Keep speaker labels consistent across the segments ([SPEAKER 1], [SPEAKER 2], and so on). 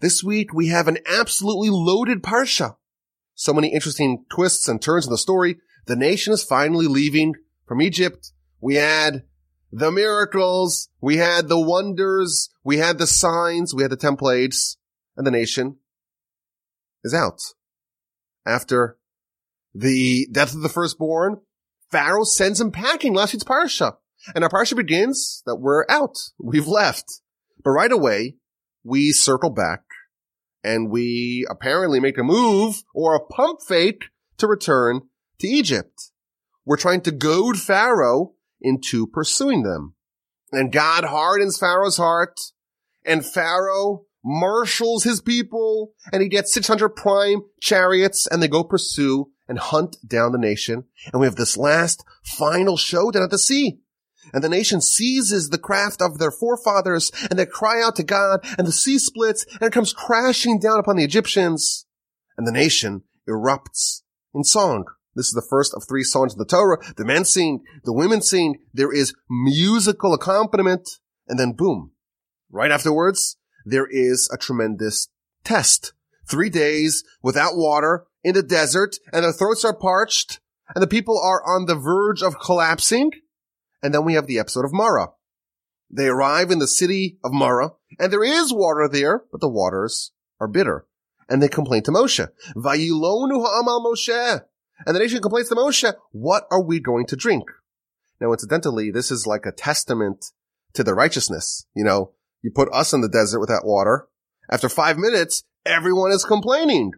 [SPEAKER 1] This week we have an absolutely loaded parsha. So many interesting twists and turns in the story. The nation is finally leaving from Egypt. We had the miracles. We had the wonders. We had the signs. We had the templates and the nation is out. After the death of the firstborn, Pharaoh sends him packing last week's parsha. And our parsha begins that we're out. We've left. But right away, we circle back and we apparently make a move or a pump fake to return to Egypt. We're trying to goad Pharaoh into pursuing them. And God hardens Pharaoh's heart and Pharaoh marshals his people and he gets 600 prime chariots and they go pursue and hunt down the nation. And we have this last final showdown at the sea. And the nation seizes the craft of their forefathers and they cry out to God and the sea splits and it comes crashing down upon the Egyptians and the nation erupts in song. This is the first of three songs in the Torah. The men sing, the women sing, there is musical accompaniment, and then boom. Right afterwards, there is a tremendous test. Three days without water in the desert, and their throats are parched, and the people are on the verge of collapsing. And then we have the episode of Mara. They arrive in the city of Mara, and there is water there, but the waters are bitter. And they complain to Moshe. Vayilonu ha'amal Moshe. And the nation complains to Moshe, what are we going to drink? Now, incidentally, this is like a testament to the righteousness. You know, you put us in the desert without water. After five minutes, everyone is complaining.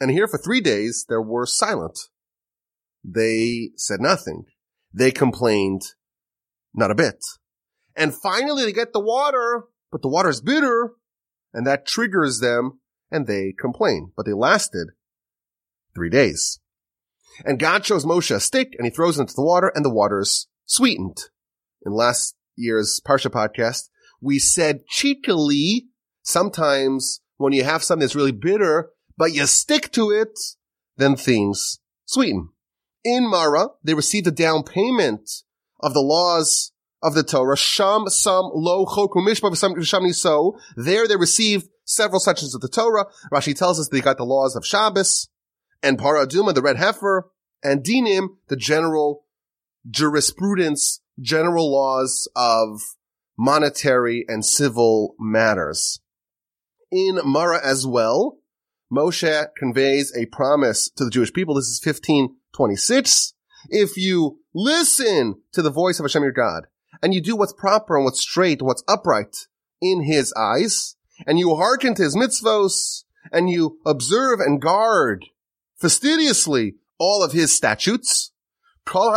[SPEAKER 1] And here for three days, they were silent. They said nothing. They complained not a bit. And finally they get the water, but the water is bitter, and that triggers them, and they complain. But they lasted three days. And God shows Moshe a stick and he throws it into the water and the water's sweetened. In last year's Parsha podcast, we said cheekily, sometimes when you have something that's really bitter, but you stick to it, then things sweeten. In Mara, they received a down payment of the laws of the Torah. Sham, Sam, Lo, Chok, Mishpa, Sham, So. There they received several sections of the Torah. Rashi tells us they got the laws of Shabbos and Parah Adumah, the red heifer, and Dinim, the general jurisprudence, general laws of monetary and civil matters. In Mara as well, Moshe conveys a promise to the Jewish people. This is 1526. If you listen to the voice of Hashem your God, and you do what's proper and what's straight and what's upright in his eyes, and you hearken to his mitzvos, and you observe and guard fastidiously all of his statutes, all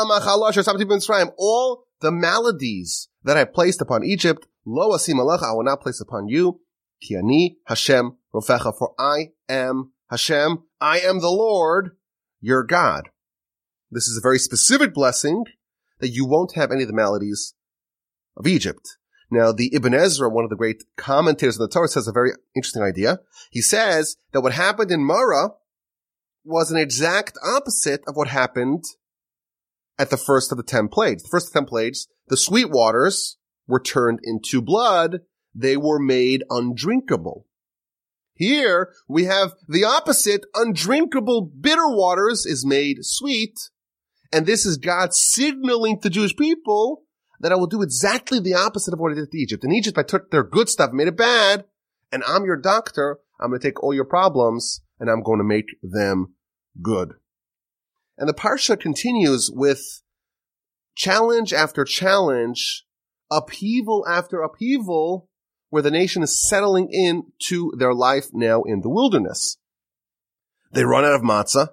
[SPEAKER 1] the maladies that I placed upon Egypt, lo asim I will not place upon you, ki ani Hashem rofecha, for I am Hashem, I am the Lord, your God. This is a very specific blessing that you won't have any of the maladies of Egypt. Now, the Ibn Ezra, one of the great commentators on the Torah, says a very interesting idea. He says that what happened in Mara was an exact opposite of what happened at the first of the ten plagues. The first of the ten plagues, the sweet waters were turned into blood. They were made undrinkable. Here we have the opposite. Undrinkable bitter waters is made sweet. And this is God signaling to Jewish people that I will do exactly the opposite of what I did to Egypt. In Egypt, I took their good stuff, made it bad, and I'm your doctor. I'm going to take all your problems and I'm going to make them good. And the Parsha continues with challenge after challenge, upheaval after upheaval, where the nation is settling into their life now in the wilderness. They run out of matzah,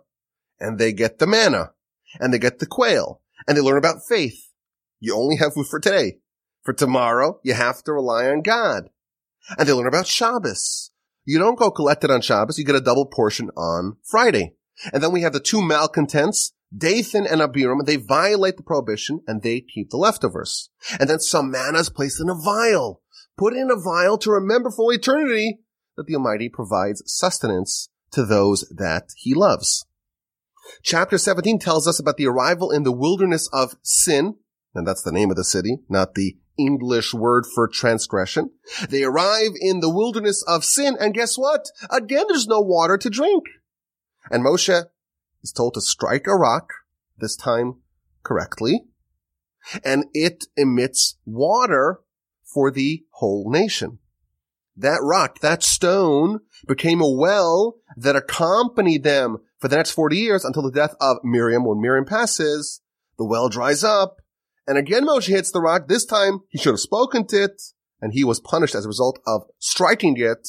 [SPEAKER 1] and they get the manna, and they get the quail, and they learn about faith. You only have food for today. For tomorrow, you have to rely on God. And they learn about Shabbos. You don't go collect it on Shabbos. You get a double portion on Friday. And then we have the two malcontents, Dathan and Abiram. They violate the prohibition and they keep the leftovers. And then some manna is placed in a vial. Put in a vial to remember for eternity that the Almighty provides sustenance to those that he loves. Chapter 17 tells us about the arrival in the wilderness of Sin, and that's the name of the city, not the English word for transgression. They arrive in the wilderness of sin, and guess what? Again, there's no water to drink. And Moshe is told to strike a rock, this time correctly, and it emits water for the whole nation. That rock, that stone became a well that accompanied them for the next 40 years until the death of Miriam. When Miriam passes, the well dries up and again Moshe hits the rock. This time he should have spoken to it and he was punished as a result of striking it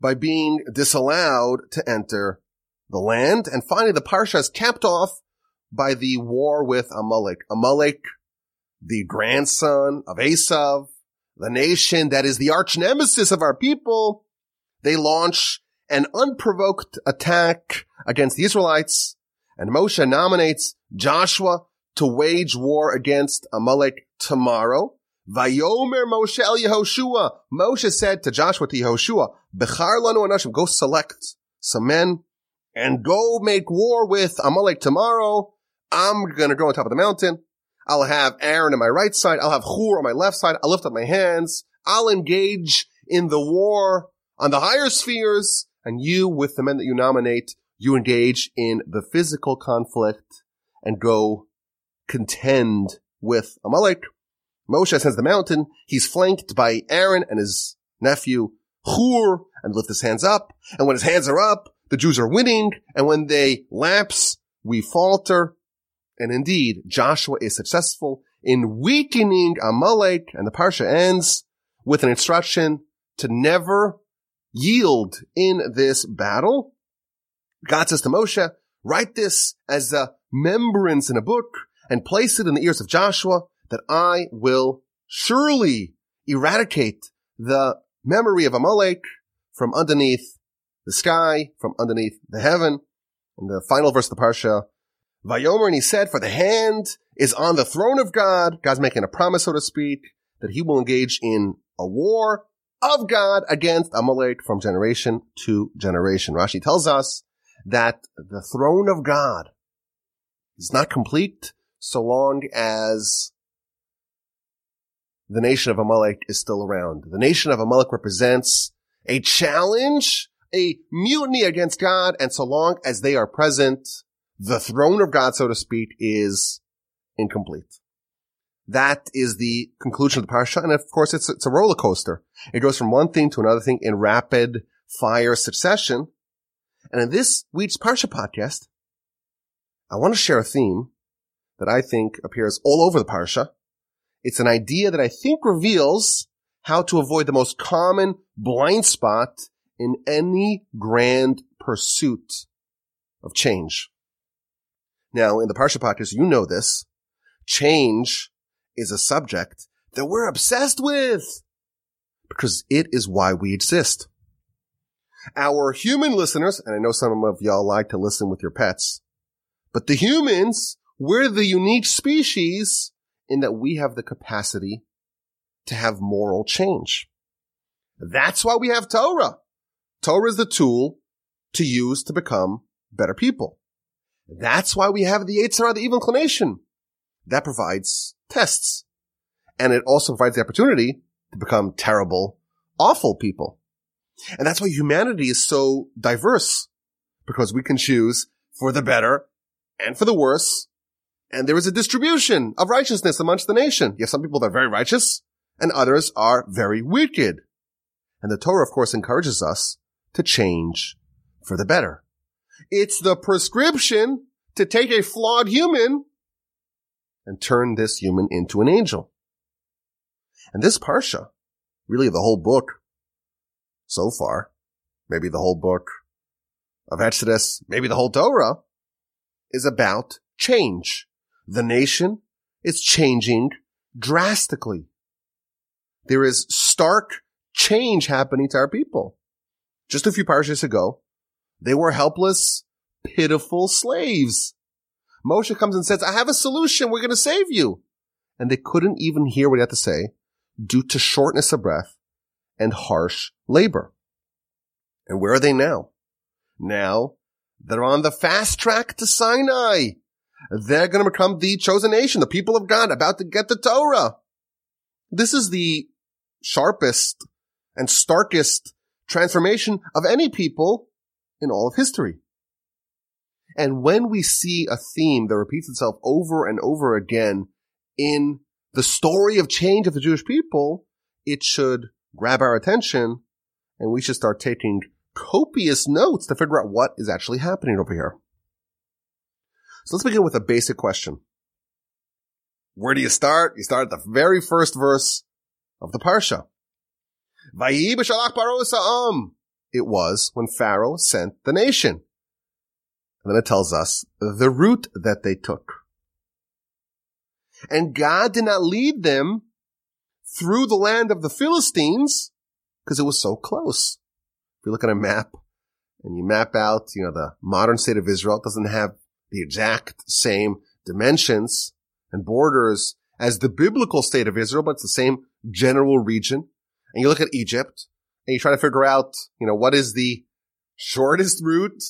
[SPEAKER 1] by being disallowed to enter the land. And finally the parsha is capped off by the war with Amalek. Amalek, the grandson of Esav, the nation that is the arch nemesis of our people. They launch an unprovoked attack against the Israelites and Moshe nominates Joshua to wage war against Amalek tomorrow. Vayomer Moshe El Yehoshua. Moshe said to Joshua to Yehoshua, Bechar lanu anashim, go select some men and go make war with Amalek tomorrow. I'm gonna go on top of the mountain. I'll have Aaron on my right side. I'll have Hur on my left side. I'll lift up my hands. I'll engage in the war on the higher spheres. And you, with the men that you nominate, you engage in the physical conflict and go contend with Amalek. Moshe ascends the mountain. He's flanked by Aaron and his nephew Hur and lift his hands up. And when his hands are up, the Jews are winning. And when they lapse, we falter. And indeed, Joshua is successful in weakening Amalek and the Parsha ends with an instruction to never yield in this battle. God says to Moshe, write this as a membrance in a book and place it in the ears of Joshua that I will surely eradicate the memory of Amalek from underneath the sky, from underneath the heaven. In the final verse of the Parsha, Vayomer, and he said, for the hand is on the throne of God. God's making a promise, so to speak, that he will engage in a war of God against Amalek from generation to generation. Rashi tells us that the throne of God is not complete so long as the nation of Amalek is still around. The nation of Amalek represents a challenge, a mutiny against God, and so long as they are present, the throne of God, so to speak, is incomplete. That is the conclusion of the parsha, and of course, it's it's a roller coaster. It goes from one thing to another thing in rapid fire succession. And in this week's parsha podcast, I want to share a theme that I think appears all over the parsha. It's an idea that I think reveals how to avoid the most common blind spot in any grand pursuit of change. Now, in the Parsha podcast, you know this. Change is a subject that we're obsessed with because it is why we exist. Our human listeners, and I know some of y'all like to listen with your pets, but the humans we're the unique species in that we have the capacity to have moral change. That's why we have Torah. Torah is the tool to use to become better people. That's why we have the Yetzer Hara, the evil inclination. That provides tests. And it also provides the opportunity to become terrible, awful people. And that's why humanity is so diverse. Because we can choose for the better and for the worse and there is a distribution of righteousness amongst the nation. You have some people that are very righteous and others are very wicked. And the Torah, of course, encourages us to change for the better. It's the prescription to take a flawed human and turn this human into an angel. And this Parsha, really the whole book so far, maybe the whole book of Exodus, maybe the whole Torah, is about change. The nation is changing drastically. There is stark change happening to our people. Just a few parshas ago, they were helpless, pitiful slaves. Moshe comes and says, I have a solution. We're going to save you. And they couldn't even hear what he had to say due to shortness of breath and harsh labor. And where are they now? Now they're on the fast track to Sinai. They're going to become the chosen nation, the people of God, about to get the Torah. This is the sharpest and starkest transformation of any people in all of history. And when we see a theme that repeats itself over and over again in the story of change of the Jewish people, it should grab our attention and we should start taking copious notes to figure out what is actually happening over here. So let's begin with a basic question. Where do you start? You start at the very first verse of the Parsha. It was when Pharaoh sent the nation. And then it tells us the route that they took. And God did not lead them through the land of the Philistines because it was so close. If you look at a map and you map out, you know, the modern state of Israel, it doesn't have the exact same dimensions and borders as the biblical state of Israel, but it's the same general region. And you look at Egypt and you try to figure out, you know, what is the shortest route,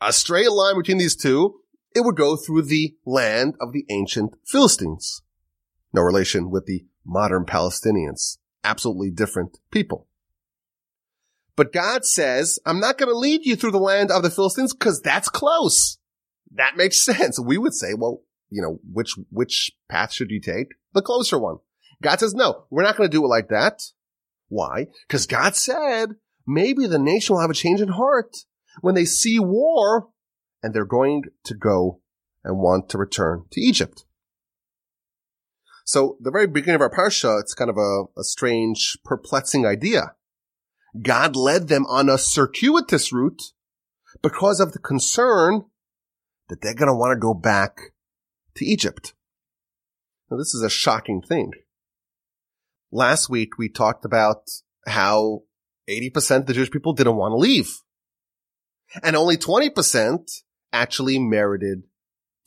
[SPEAKER 1] a straight line between these two. It would go through the land of the ancient Philistines. No relation with the modern Palestinians. Absolutely different people. But God says, I'm not going to lead you through the land of the Philistines because that's close. That makes sense. We would say, well, you know, which, which path should you take? The closer one. God says, no, we're not going to do it like that. Why? Because God said maybe the nation will have a change in heart when they see war and they're going to go and want to return to Egypt. So the very beginning of our parsha, it's kind of a, a strange, perplexing idea. God led them on a circuitous route because of the concern that they're going to want to go back to Egypt. Now, this is a shocking thing. Last week, we talked about how 80% of the Jewish people didn't want to leave. And only 20% actually merited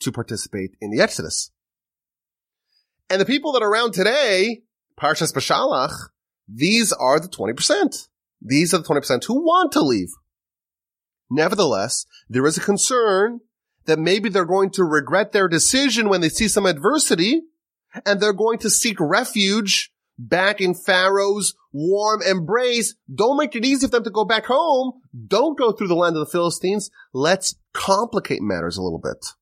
[SPEAKER 1] to participate in the Exodus. And the people that are around today, Parshas Beshalach, these are the 20%. These are the 20% who want to leave. Nevertheless, there is a concern that maybe they're going to regret their decision when they see some adversity and they're going to seek refuge back in Pharaoh's warm embrace. Don't make it easy for them to go back home. Don't go through the land of the Philistines. Let's complicate matters a little bit.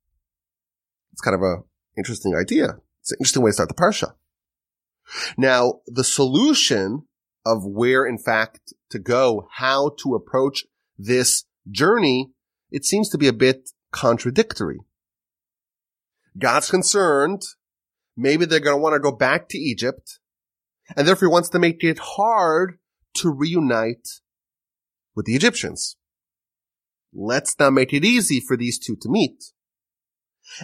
[SPEAKER 1] It's kind of a interesting idea. It's an interesting way to start the Parsha. Now, the solution of where, in fact, to go, how to approach this journey, it seems to be a bit contradictory. God's concerned. Maybe they're going to want to go back to Egypt and therefore he wants to make it hard to reunite with the Egyptians. Let's not make it easy for these two to meet.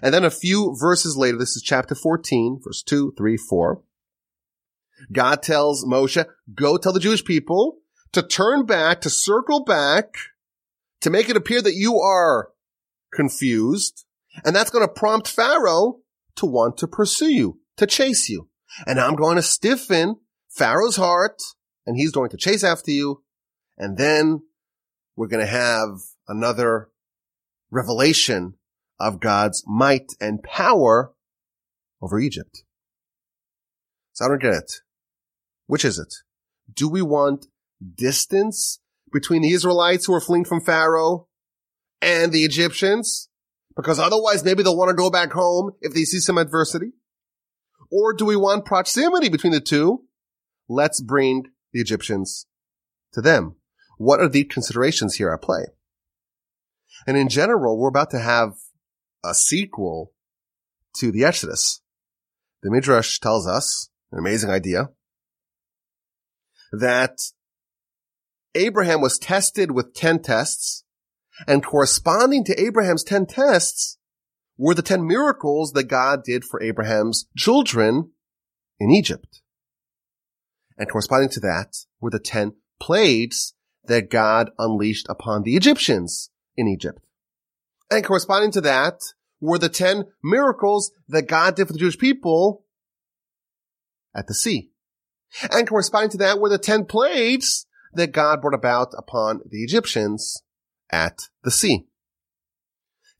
[SPEAKER 1] And then a few verses later, this is chapter 14, verse 2, 3, 4. God tells Moshe, go tell the Jewish people to turn back, to circle back, to make it appear that you are confused. And that's going to prompt Pharaoh to want to pursue you, to chase you. And I'm going to stiffen Pharaoh's heart and he's going to chase after you. And then we're going to have another revelation of God's might and power over Egypt. So I don't get it. Which is it? Do we want distance between the Israelites who are fleeing from Pharaoh and the Egyptians? Because otherwise maybe they'll want to go back home if they see some adversity. Or do we want proximity between the two? Let's bring the Egyptians to them. What are the considerations here at play? And in general, we're about to have a sequel to the Exodus. The Midrash tells us an amazing idea that Abraham was tested with 10 tests and corresponding to Abraham's 10 tests, were the 10 miracles that God did for Abraham's children in Egypt. And corresponding to that were the 10 plagues that God unleashed upon the Egyptians in Egypt. And corresponding to that were the 10 miracles that God did for the Jewish people at the sea. And corresponding to that were the 10 plagues that God brought about upon the Egyptians at the sea.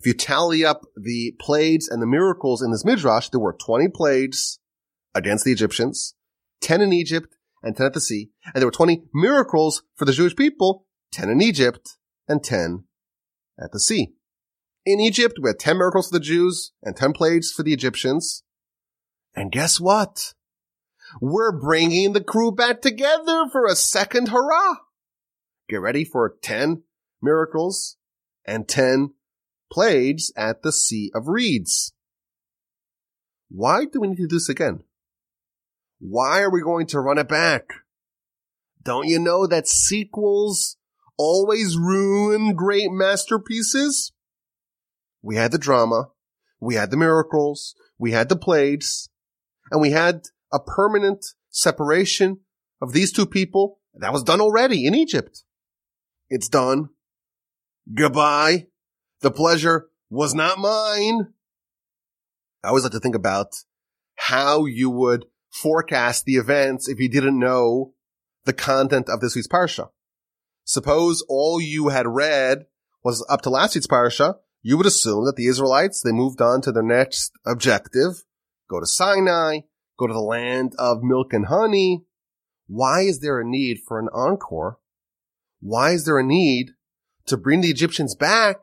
[SPEAKER 1] If you tally up the plagues and the miracles in this midrash, there were 20 plagues against the Egyptians, 10 in Egypt and 10 at the sea. And there were 20 miracles for the Jewish people, 10 in Egypt and 10 at the sea. In Egypt, we had 10 miracles for the Jews and 10 plagues for the Egyptians. And guess what? We're bringing the crew back together for a second hurrah. Get ready for 10 miracles and 10 plagues at the Sea of Reeds. Why do we need to do this again? Why are we going to run it back? Don't you know that sequels always ruin great masterpieces? We had the drama, we had the miracles, we had the plagues, and we had a permanent separation of these two people. That was done already in Egypt. It's done. Goodbye. The pleasure was not mine. I always like to think about how you would forecast the events if you didn't know the content of this week's parsha. Suppose all you had read was up to last week's parsha, you would assume that the Israelites, they moved on to their next objective, go to Sinai, go to the land of milk and honey. Why is there a need for an encore? Why is there a need to bring the Egyptians back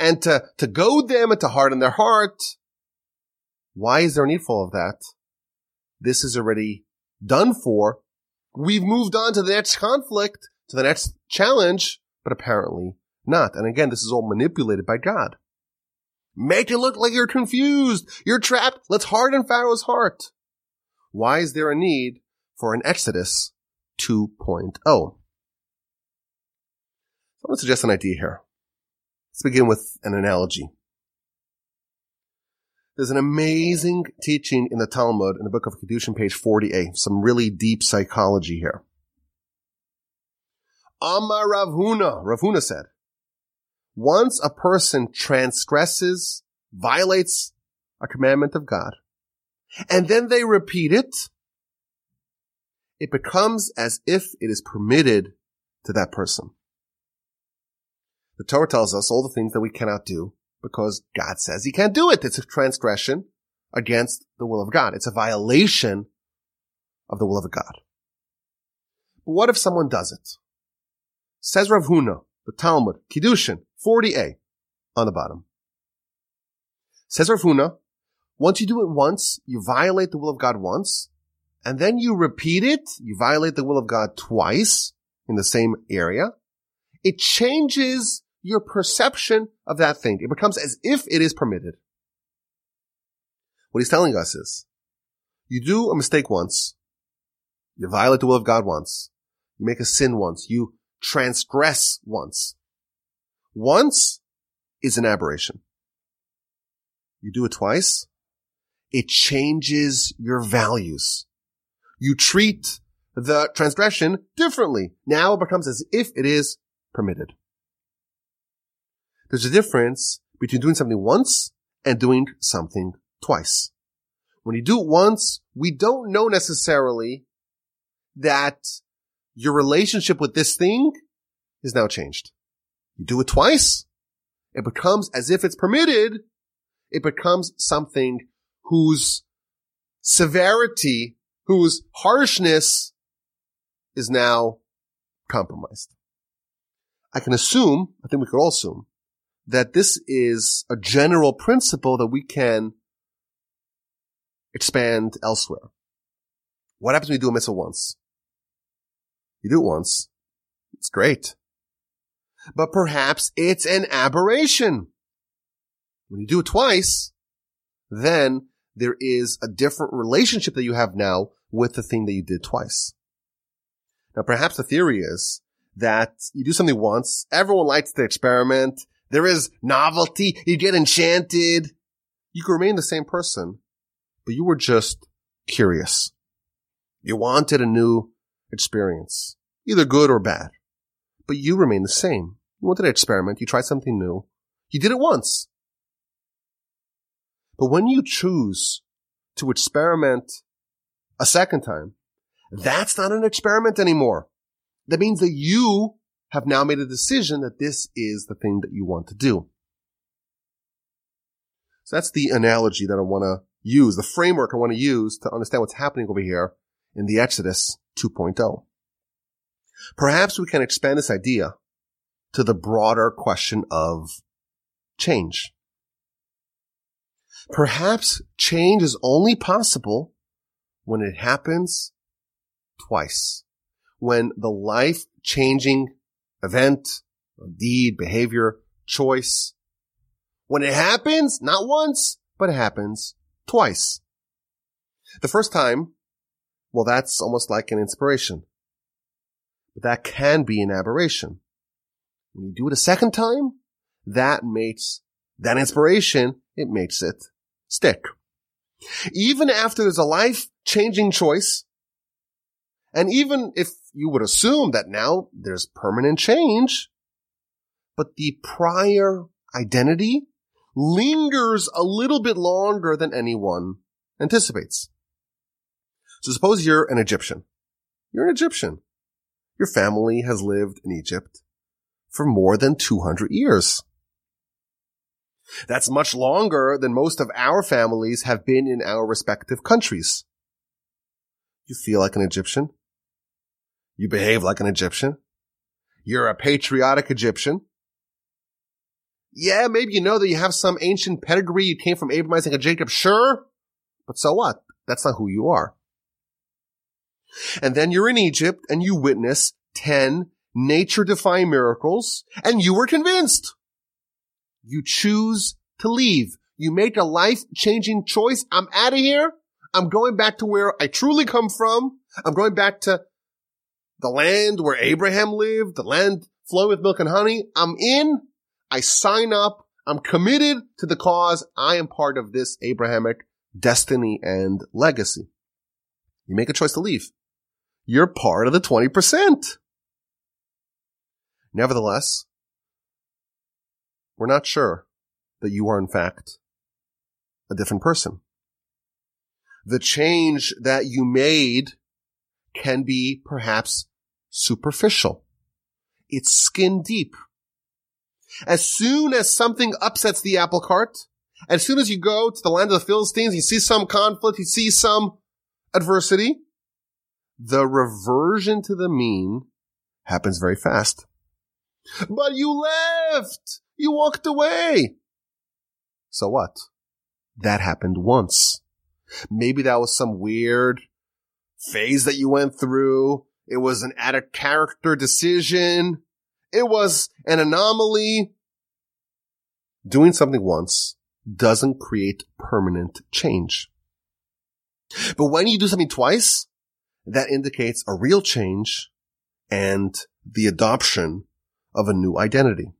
[SPEAKER 1] and to, to goad them and to harden their heart? Why is there a need for all of that? This is already done for. We've moved on to the next conflict, to the next challenge, but apparently not. And again, this is all manipulated by God. Make it look like you're confused. You're trapped. Let's harden Pharaoh's heart. Why is there a need for an Exodus 2.0? I want to suggest an idea here. Let's begin with an analogy. There's an amazing teaching in the Talmud in the book of Kiddushin, page 48. Some really deep psychology here. Amar Rav Huna, Rav Huna said, once a person transgresses, violates a commandment of God, and then they repeat it, it becomes as if it is permitted to that person. The Torah tells us all the things that we cannot do because God says he can't do it. It's a transgression against the will of God. It's a violation of the will of God. But what if someone does it? Says Rav Huna, the Talmud, Kiddushin, 40a, on the bottom. Says Rav Huna, once you do it once, you violate the will of God once, and then you repeat it, you violate the will of God twice in the same area, it changes your perception of that thing. It becomes as if it is permitted. What he's telling us is, you do a mistake once, you violate the will of God once, you make a sin once, you transgress once. Once is an aberration. You do it twice, it changes your values. You treat the transgression differently. Now it becomes as if it is permitted. There's a difference between doing something once and doing something twice. When you do it once, we don't know necessarily that your relationship with this thing is now changed. You do it twice, it becomes as if it's permitted. It becomes something whose severity, whose harshness is now compromised. I can assume, I think we could all assume, that this is a general principle that we can expand elsewhere. What happens when you do a mitzvah once? You do it once. It's great. But perhaps it's an aberration. When you do it twice, then there is a different relationship that you have now with the thing that you did twice. Now, perhaps the theory is that you do something once, everyone likes the experiment, there is novelty. You get enchanted. You can remain the same person, but you were just curious. You wanted a new experience, either good or bad, but you remain the same. You wanted to experiment. You tried something new. You did it once. But when you choose to experiment a second time, that's not an experiment anymore. That means that you have now made a decision that this is the thing that you want to do. So that's the analogy that I want to use, the framework I want to use to understand what's happening over here in the Exodus 2.0. Perhaps we can expand this idea to the broader question of change. Perhaps change is only possible when it happens twice. When the life changing event, deed, behavior, choice, when it happens, not once, but it happens twice. The first time, well, that's almost like an inspiration. But that can be an aberration. When you do it a second time, that makes that inspiration, it makes it stick. Even after there's a life changing choice, and even if you would assume that now there's permanent change, but the prior identity lingers a little bit longer than anyone anticipates. So suppose you're an Egyptian. You're an Egyptian. Your family has lived in Egypt for more than 200 years. That's much longer than most of our families have been in our respective countries. You feel like an Egyptian. You behave like an Egyptian. You're a patriotic Egyptian. Yeah, maybe you know that you have some ancient pedigree. You came from Abraham, Isaac, and Jacob. Sure. But so what? That's not who you are. And then you're in Egypt and you witness 10 nature defying miracles and you were convinced. You choose to leave. You make a life changing choice. I'm out of here. I'm going back to where I truly come from. I'm going back to the land where Abraham lived, the land flowing with milk and honey. I'm in. I sign up. I'm committed to the cause. I am part of this Abrahamic destiny and legacy. You make a choice to leave. You're part of the 20%. Nevertheless, we're not sure that you are in fact a different person. The change that you made can be perhaps superficial. It's skin deep. As soon as something upsets the apple cart, as soon as you go to the land of the Philistines, you see some conflict, you see some adversity, the reversion to the mean happens very fast. But you left! You walked away! So what? That happened once. Maybe that was some weird phase that you went through. It was an out of character decision. It was an anomaly. Doing something once doesn't create permanent change. But when you do something twice, that indicates a real change and the adoption of a new identity.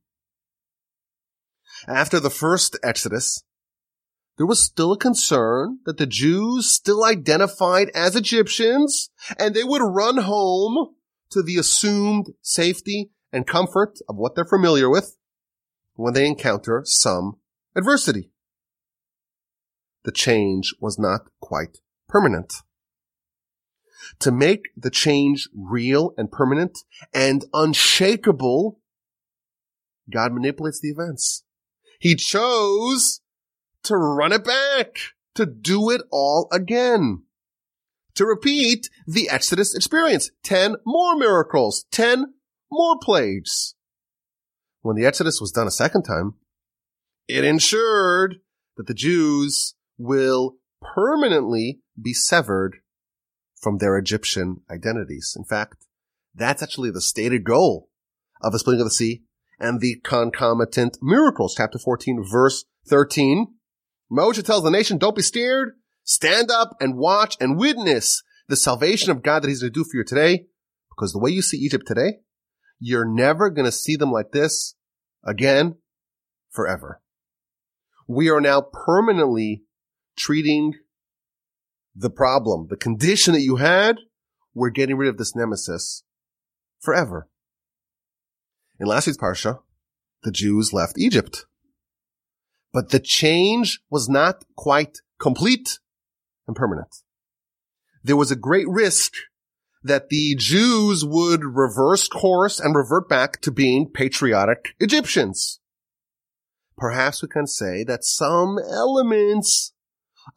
[SPEAKER 1] After the first Exodus, there was still a concern that the Jews still identified as Egyptians and they would run home to the assumed safety and comfort of what they're familiar with when they encounter some adversity. The change was not quite permanent. To make the change real and permanent and unshakable, God manipulates the events. He chose to run it back, to do it all again to repeat the Exodus experience. 10 more miracles, 10 more plagues. When the Exodus was done a second time, it ensured that the Jews will permanently be severed from their Egyptian identities. In fact, that's actually the stated goal of the splitting of the sea and the concomitant miracles. Chapter 14, verse 13. Moshe tells the nation, don't be scared. Stand up and watch and witness the salvation of God that he's going to do for you today. Because the way you see Egypt today, you're never going to see them like this again forever. We are now permanently treating the problem, the condition that you had. We're getting rid of this nemesis forever. In last week's Parsha, the Jews left Egypt. But the change was not quite complete and permanent. There was a great risk that the Jews would reverse course and revert back to being patriotic Egyptians. Perhaps we can say that some elements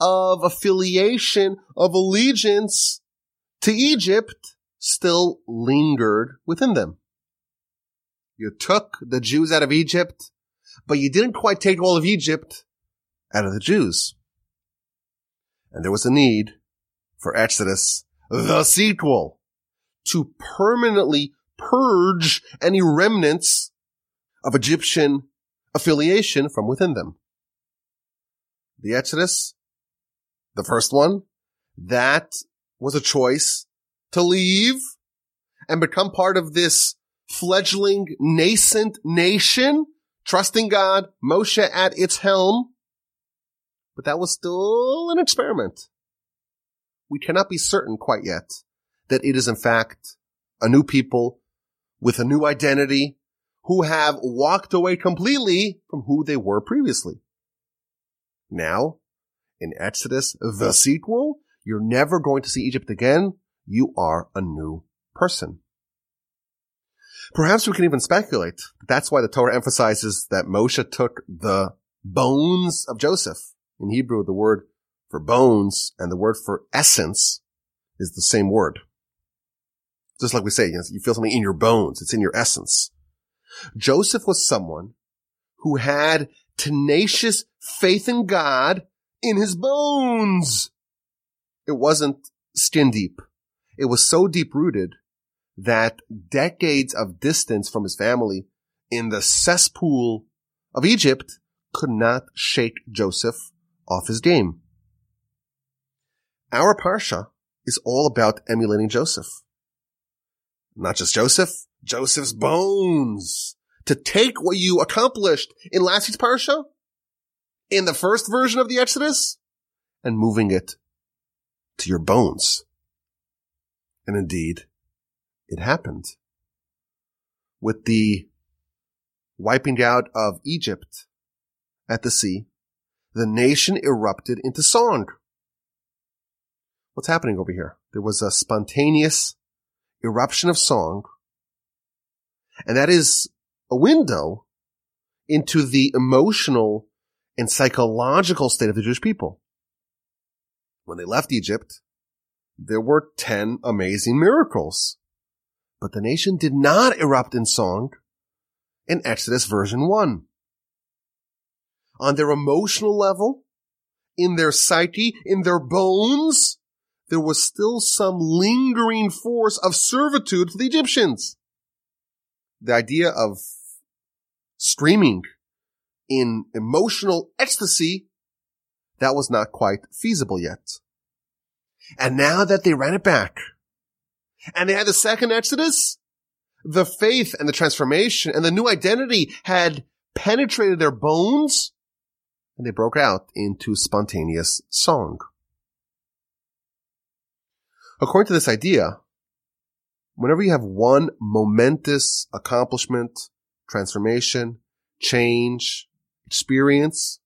[SPEAKER 1] of affiliation, of allegiance to Egypt still lingered within them. You took the Jews out of Egypt, but you didn't quite take all of Egypt out of the Jews. And there was a need for Exodus, the sequel, to permanently purge any remnants of Egyptian affiliation from within them. The Exodus, the first one, that was a choice to leave and become part of this fledgling nascent nation, trusting God, Moshe at its helm. But that was still an experiment. We cannot be certain quite yet that it is in fact a new people with a new identity who have walked away completely from who they were previously. Now, in Exodus, the sequel, you're never going to see Egypt again. You are a new person. Perhaps we can even speculate. That's why the Torah emphasizes that Moshe took the bones of Joseph. In Hebrew, the word for bones and the word for essence is the same word. Just like we say, you, feel something in your bones. It's in your essence. Joseph was someone who had tenacious faith in God in his bones. It wasn't skin deep. It was so deep rooted that decades of distance from his family in the cesspool of Egypt could not shake Joseph off his game. Our Parsha is all about emulating Joseph. Not just Joseph, Joseph's bones. To take what you accomplished in last week's Parsha, in the first version of the Exodus, and moving it to your bones. And indeed, it happened. With the wiping out of Egypt at the sea, the nation erupted into song. What's happening over here? There was a spontaneous eruption of song, and that is a window into the emotional and psychological state of the Jewish people. When they left Egypt, there were 10 amazing miracles. But the nation did not erupt in song in Exodus version 1. On their emotional level, in their psyche, in their bones, there was still some lingering force of servitude for the Egyptians. The idea of screaming in emotional ecstasy, that was not quite feasible yet. And now that they ran it back and they had the second Exodus, the faith and the transformation and the new identity had penetrated their bones and they broke out into spontaneous song. According to this idea, whenever you have one momentous accomplishment, transformation, change, experience,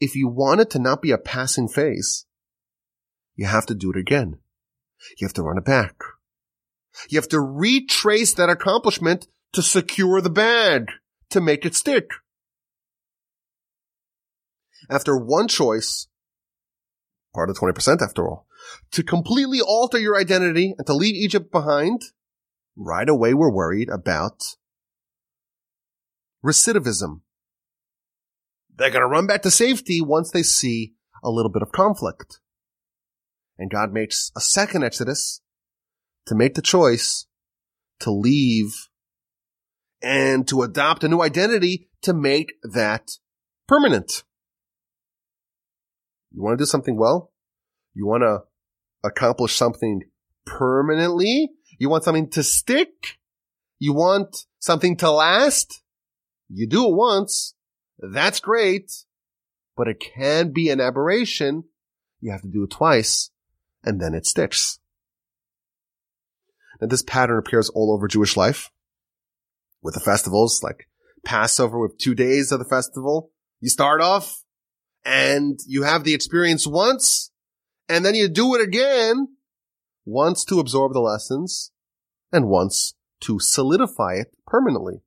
[SPEAKER 1] if you want it to not be a passing phase, you have to do it again. You have to run it back. You have to retrace that accomplishment to secure the bag, to make it stick. After one choice, part of 20% after all, to completely alter your identity and to leave Egypt behind, right away we're worried about recidivism. They're going to run back to safety once they see a little bit of conflict. And God makes a second Exodus to make the choice to leave and to adopt a new identity to make that permanent. You want to do something well? You want to accomplish something permanently? You want something to stick? You want something to last? You do it once. That's great. But it can be an aberration. You have to do it twice and then it sticks. Now this pattern appears all over Jewish life with the festivals like Passover with two days of the festival. You start off and you have the experience once and then you do it again once to absorb the lessons and once to solidify it permanently.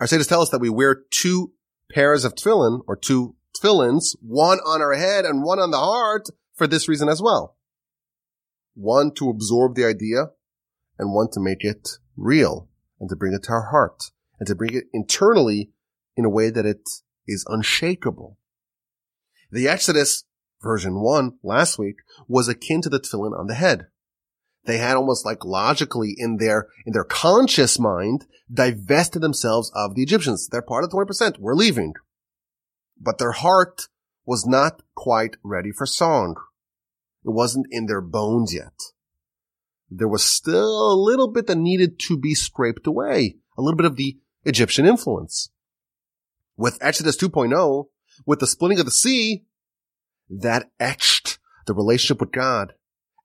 [SPEAKER 1] Our sages tell us that we wear two pairs of tefillin or two tefillins, one on our head and one on the heart for this reason as well. One to absorb the idea and one to make it real and to bring it to our heart and to bring it internally in a way that it is unshakable. The Exodus version one last week was akin to the tefillin on the head. They had almost like logically in their, in their conscious mind divested themselves of the Egyptians. They're part of the 20%. We're leaving. But their heart was not quite ready for song. It wasn't in their bones yet. There was still a little bit that needed to be scraped away. A little bit of the Egyptian influence. With Exodus 2.0, with the splitting of the sea, that etched the relationship with God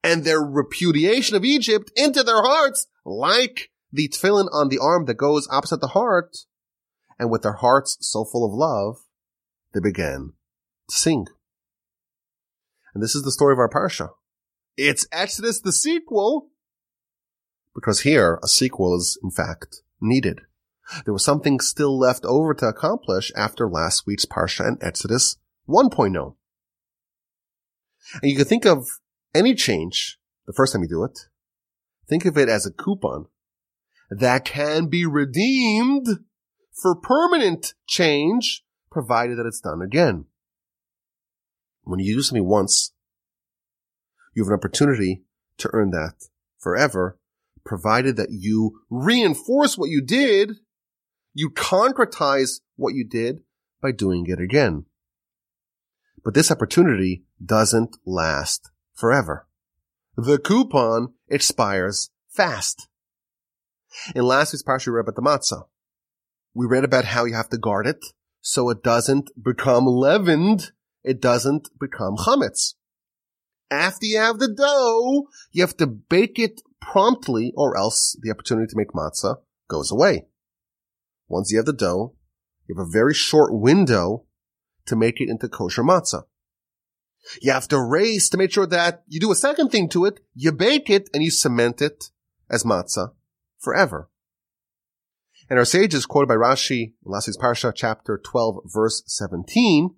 [SPEAKER 1] and their repudiation of Egypt into their hearts, like the tefillin on the arm that goes opposite the heart. And with their hearts so full of love, they began to sing. And this is the story of our parsha. It's Exodus the sequel, because here a sequel is in fact needed. There was something still left over to accomplish after last week's parsha and Exodus 1.0. And you can think of any change the first time you do it. Think of it as a coupon that can be redeemed for permanent change, provided that it's done again. When you do something once, you have an opportunity to earn that forever, provided that you reinforce what you did, you concretize what you did by doing it again. But this opportunity doesn't last forever. The coupon expires fast. In last week's parsha, we read about the matzah. We read about how you have to guard it so it doesn't become leavened. It doesn't become chametz. After you have the dough, you have to bake it promptly or else the opportunity to make matzah goes away. Once you have the dough, you have a very short window to make it into kosher matzah. You have to race to make sure that you do a second thing to it, you bake it, and you cement it as matzah forever. And our sages, quoted by Rashi in week's Parsha, chapter 12, verse 17,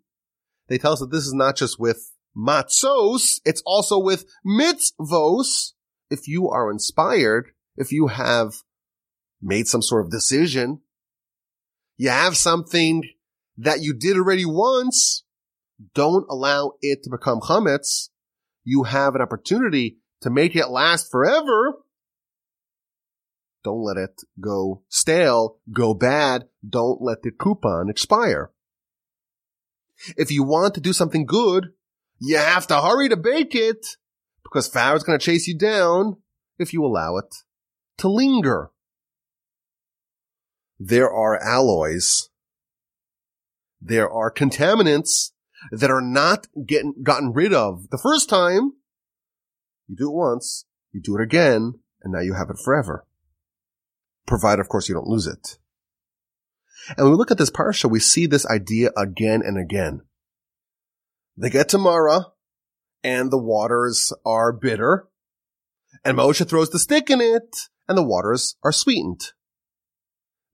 [SPEAKER 1] they tell us that this is not just with matzos, it's also with mitzvos. If you are inspired, if you have made some sort of decision, you have something that you did already once, don't allow it to become chametz. You have an opportunity to make it last forever. Don't let it go stale, go bad. Don't let the coupon expire. If you want to do something good, you have to hurry to bake it because Pharaoh's going to chase you down if you allow it to linger. There are alloys. There are contaminants that are not getting gotten rid of the first time. You do it once, you do it again, and now you have it forever. Provided, of course, you don't lose it. And when we look at this parsha, we see this idea again and again. They get to Mara, and the waters are bitter, and Moshe throws the stick in it, and the waters are sweetened.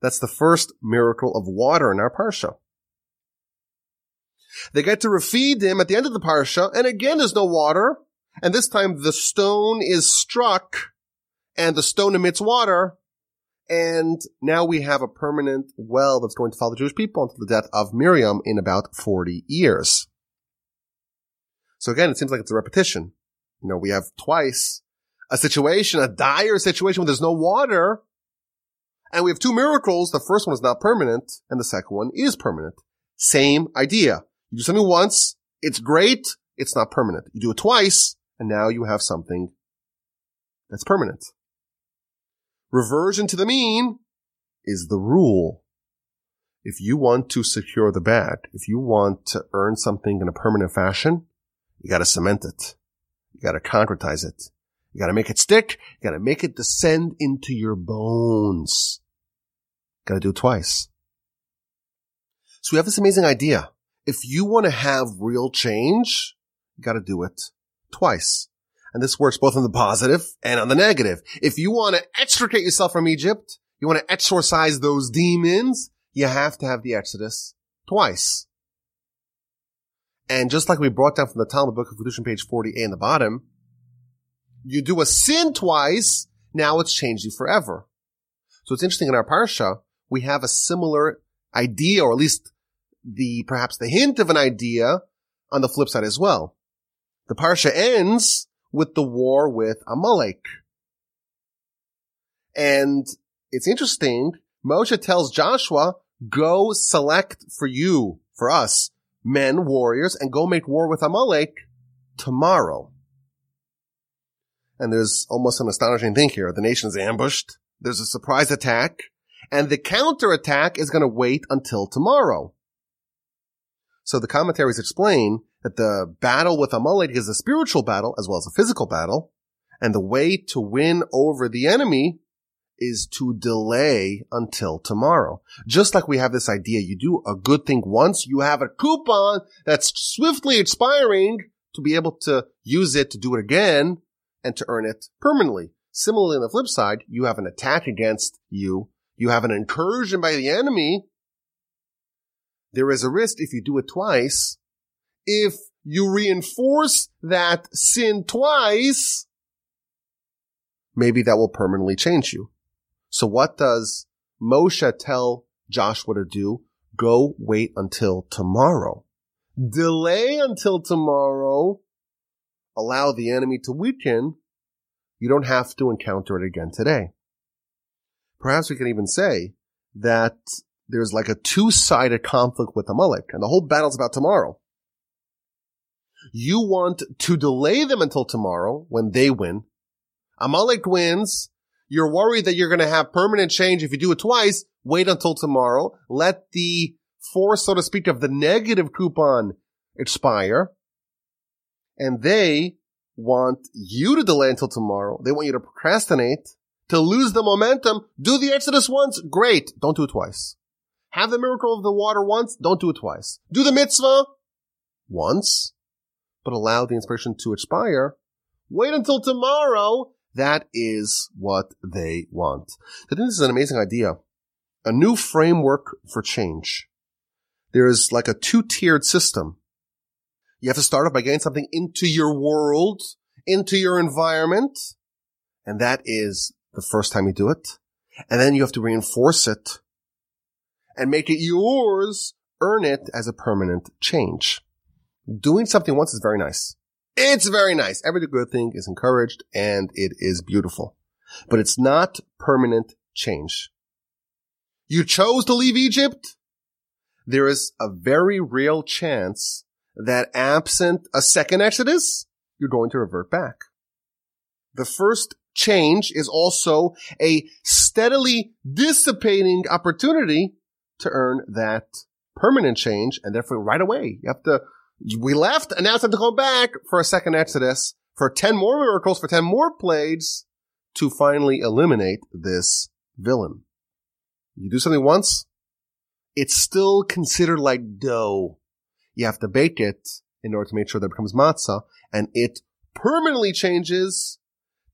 [SPEAKER 1] That's the first miracle of water in our parsha. They get to Rephidim at the end of the parsha, and again there's no water, and this time the stone is struck, and the stone emits water, and now we have a permanent well that's going to follow the Jewish people until the death of Miriam in about 40 years. So again, it seems like it's a repetition. You know, we have twice a situation, a dire situation where there's no water, and we have two miracles. The first one is not permanent, and the second one is permanent. Same idea. You do something once, it's great, it's not permanent. You do it twice, and now you have something that's permanent. Reversion to the mean is the rule. If you want to secure the bag, if you want to earn something in a permanent fashion, you gotta cement it. You gotta concretize it. You gotta make it stick. You gotta make it descend into your bones. You gotta do it twice. So we have this amazing idea if you want to have real change, you got to do it twice. And this works both on the positive and on the negative. If you want to extricate yourself from Egypt, you want to exorcise those demons, you have to have the Exodus twice. And just like we brought down from the Talmud book of Kiddushin, page 40a in the bottom, You do a sin twice, now it's changed you forever. So it's interesting in our parsha, we have a similar idea, or at least the, perhaps the hint of an idea on the flip side as well. The parsha ends with the war with Amalek. And it's interesting. Moshe tells Joshua, go select for you, for us, men, warriors, and go make war with Amalek tomorrow. And there's almost an astonishing thing here. The nation is ambushed. There's a surprise attack and the counterattack is going to wait until tomorrow. So the commentaries explain that the battle with Amalek is a spiritual battle as well as a physical battle. And the way to win over the enemy is to delay until tomorrow. Just like we have this idea, you do a good thing once, you have a coupon that's swiftly expiring to be able to use it to do it again and to earn it permanently. Similarly, on the flip side, you have an attack against you. You have an incursion by the enemy. There is a risk if you do it twice. If you reinforce that sin twice, maybe that will permanently change you. So what does Moshe tell Joshua to do? Go wait until tomorrow. Delay until tomorrow. Allow the enemy to weaken. You don't have to encounter it again today. Perhaps we can even say that there's like a two-sided conflict with Amalek and the whole battle's about tomorrow. You want to delay them until tomorrow when they win. Amalek wins. You're worried that you're going to have permanent change if you do it twice. Wait until tomorrow. Let the force, so to speak, of the negative coupon expire. And they want you to delay until tomorrow. They want you to procrastinate, to lose the momentum. Do the Exodus once. Great. Don't do it twice. Have the miracle of the water once. Don't do it twice. Do the mitzvah once, but allow the inspiration to expire. Wait until tomorrow. That is what they want. I think this is an amazing idea. A new framework for change. There is like a two-tiered system. You have to start off by getting something into your world, into your environment, and that is the first time you do it. And then you have to reinforce it and make it yours, earn it as a permanent change. Doing something once is very nice. It's very nice. Every good thing is encouraged and it is beautiful, but it's not permanent change. You chose to leave Egypt. There is a very real chance that absent a second Exodus, you're going to revert back. The first change is also a steadily dissipating opportunity to earn that permanent change. And therefore right away, you have to, we left and now it's time to go back for a second Exodus for 10 more miracles, for 10 more plagues to finally eliminate this villain. You do something once, it's still considered like dough. You have to bake it in order to make sure that it becomes matzah and it permanently changes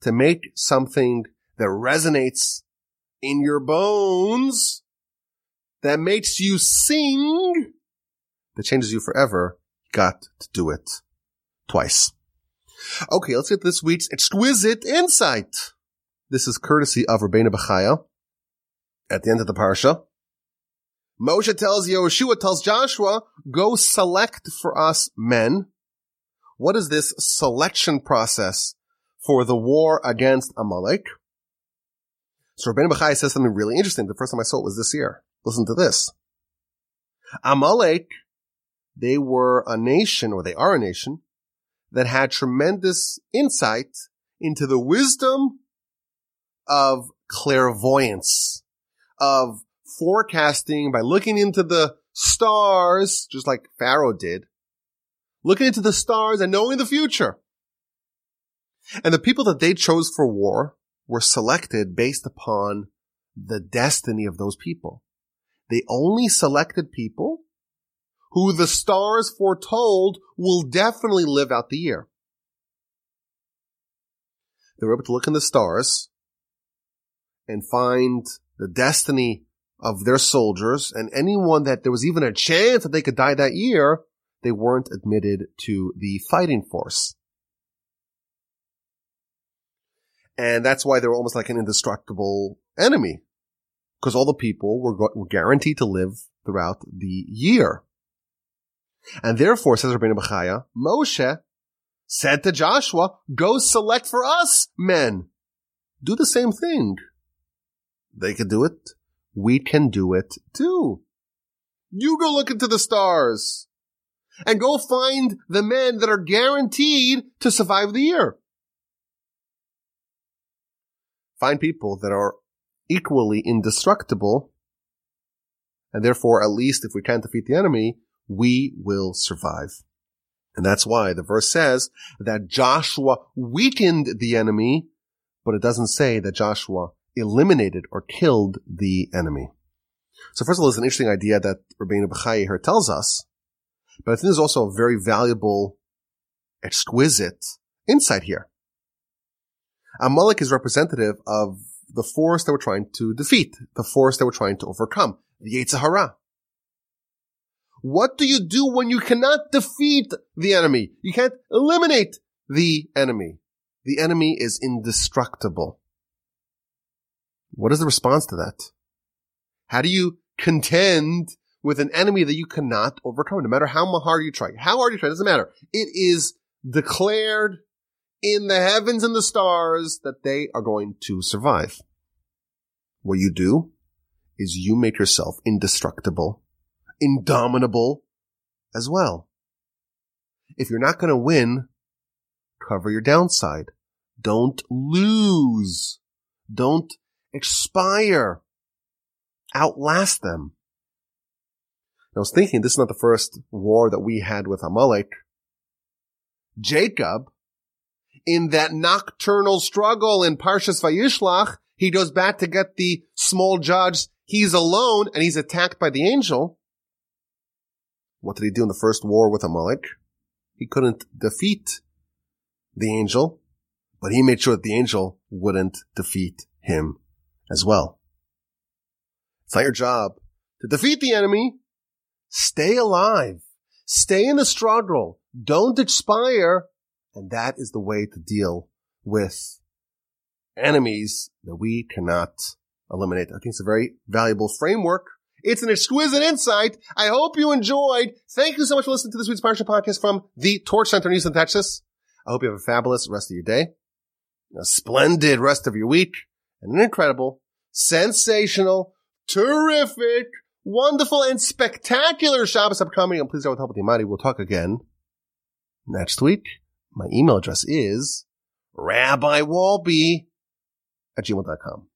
[SPEAKER 1] to make something that resonates in your bones, that makes you sing, that changes you forever, got to do it twice. Okay, let's get this week's exquisite insight. This is courtesy of Rabbeinu Bechaya at the end of the parsha. Moshe tells Yehoshua, tells Joshua, go select for us men. What is this selection process for the war against Amalek. So Rabbeinu Bechai says something really interesting. The first time I saw it was this year. Listen to this. Amalek, they were a nation, or they are a nation, that had tremendous insight into the wisdom of clairvoyance, of forecasting by looking into the stars, just like Pharaoh did, looking into the stars and knowing the future. And the people that they chose for war were selected based upon the destiny of those people. They only selected people who the stars foretold will definitely live out the year. They were able to look in the stars and find the destiny of their soldiers and anyone that there was even a chance that they could die that year, they weren't admitted to the fighting force. And that's why they were almost like an indestructible enemy. Because all the people were, were guaranteed to live throughout the year. And therefore, says Rabbeinu Bechaya, Moshe said to Joshua, go select for us men. Do the same thing. They could do it. We can do it too. You go look into the stars and go find the men that are guaranteed to survive the year. Find people that are equally indestructible and therefore, at least if we can't defeat the enemy, we will survive. And that's why the verse says that Joshua weakened the enemy, but it doesn't say that Joshua eliminated or killed the enemy. So first of all, it's an interesting idea that Rabbeinu Bechai here tells us, but I think there's also a very valuable, exquisite insight here. Amalek is representative of the force that we're trying to defeat, the force that we're trying to overcome, the Yetzer Hara. What do you do when you cannot defeat the enemy? You can't eliminate the enemy. The enemy is indestructible. What is the response to that? How do you contend with an enemy that you cannot overcome, no matter how hard you try? How hard you try, doesn't matter. It is declared in the heavens and the stars that they are going to survive. What you do is you make yourself indestructible indomitable as well. If you're not going to win, cover your downside. Don't lose. Don't expire. Outlast them. I was thinking this is not the first war that we had with Amalek. Jacob, in that nocturnal struggle in Parshas Vayishlach, he goes back to get the small judge. He's alone and he's attacked by the angel. What did he do in the first war with Amalek? He couldn't defeat the angel, but he made sure that the angel wouldn't defeat him as well. It's not your job to defeat the enemy. Stay alive. Stay in the struggle. Don't expire. And that is the way to deal with enemies that we cannot eliminate. I think it's a very valuable framework it's an exquisite insight. I hope you enjoyed. Thank you so much for listening to this week's Parsha podcast from the Torch Center in Houston, Texas. I hope you have a fabulous rest of your day, a splendid rest of your week, and an incredible, sensational, terrific, wonderful, and spectacular Shabbos upcoming. And please go with help with the Almighty. We'll talk again next week. My email address is rabbiwolbe at gmail.com.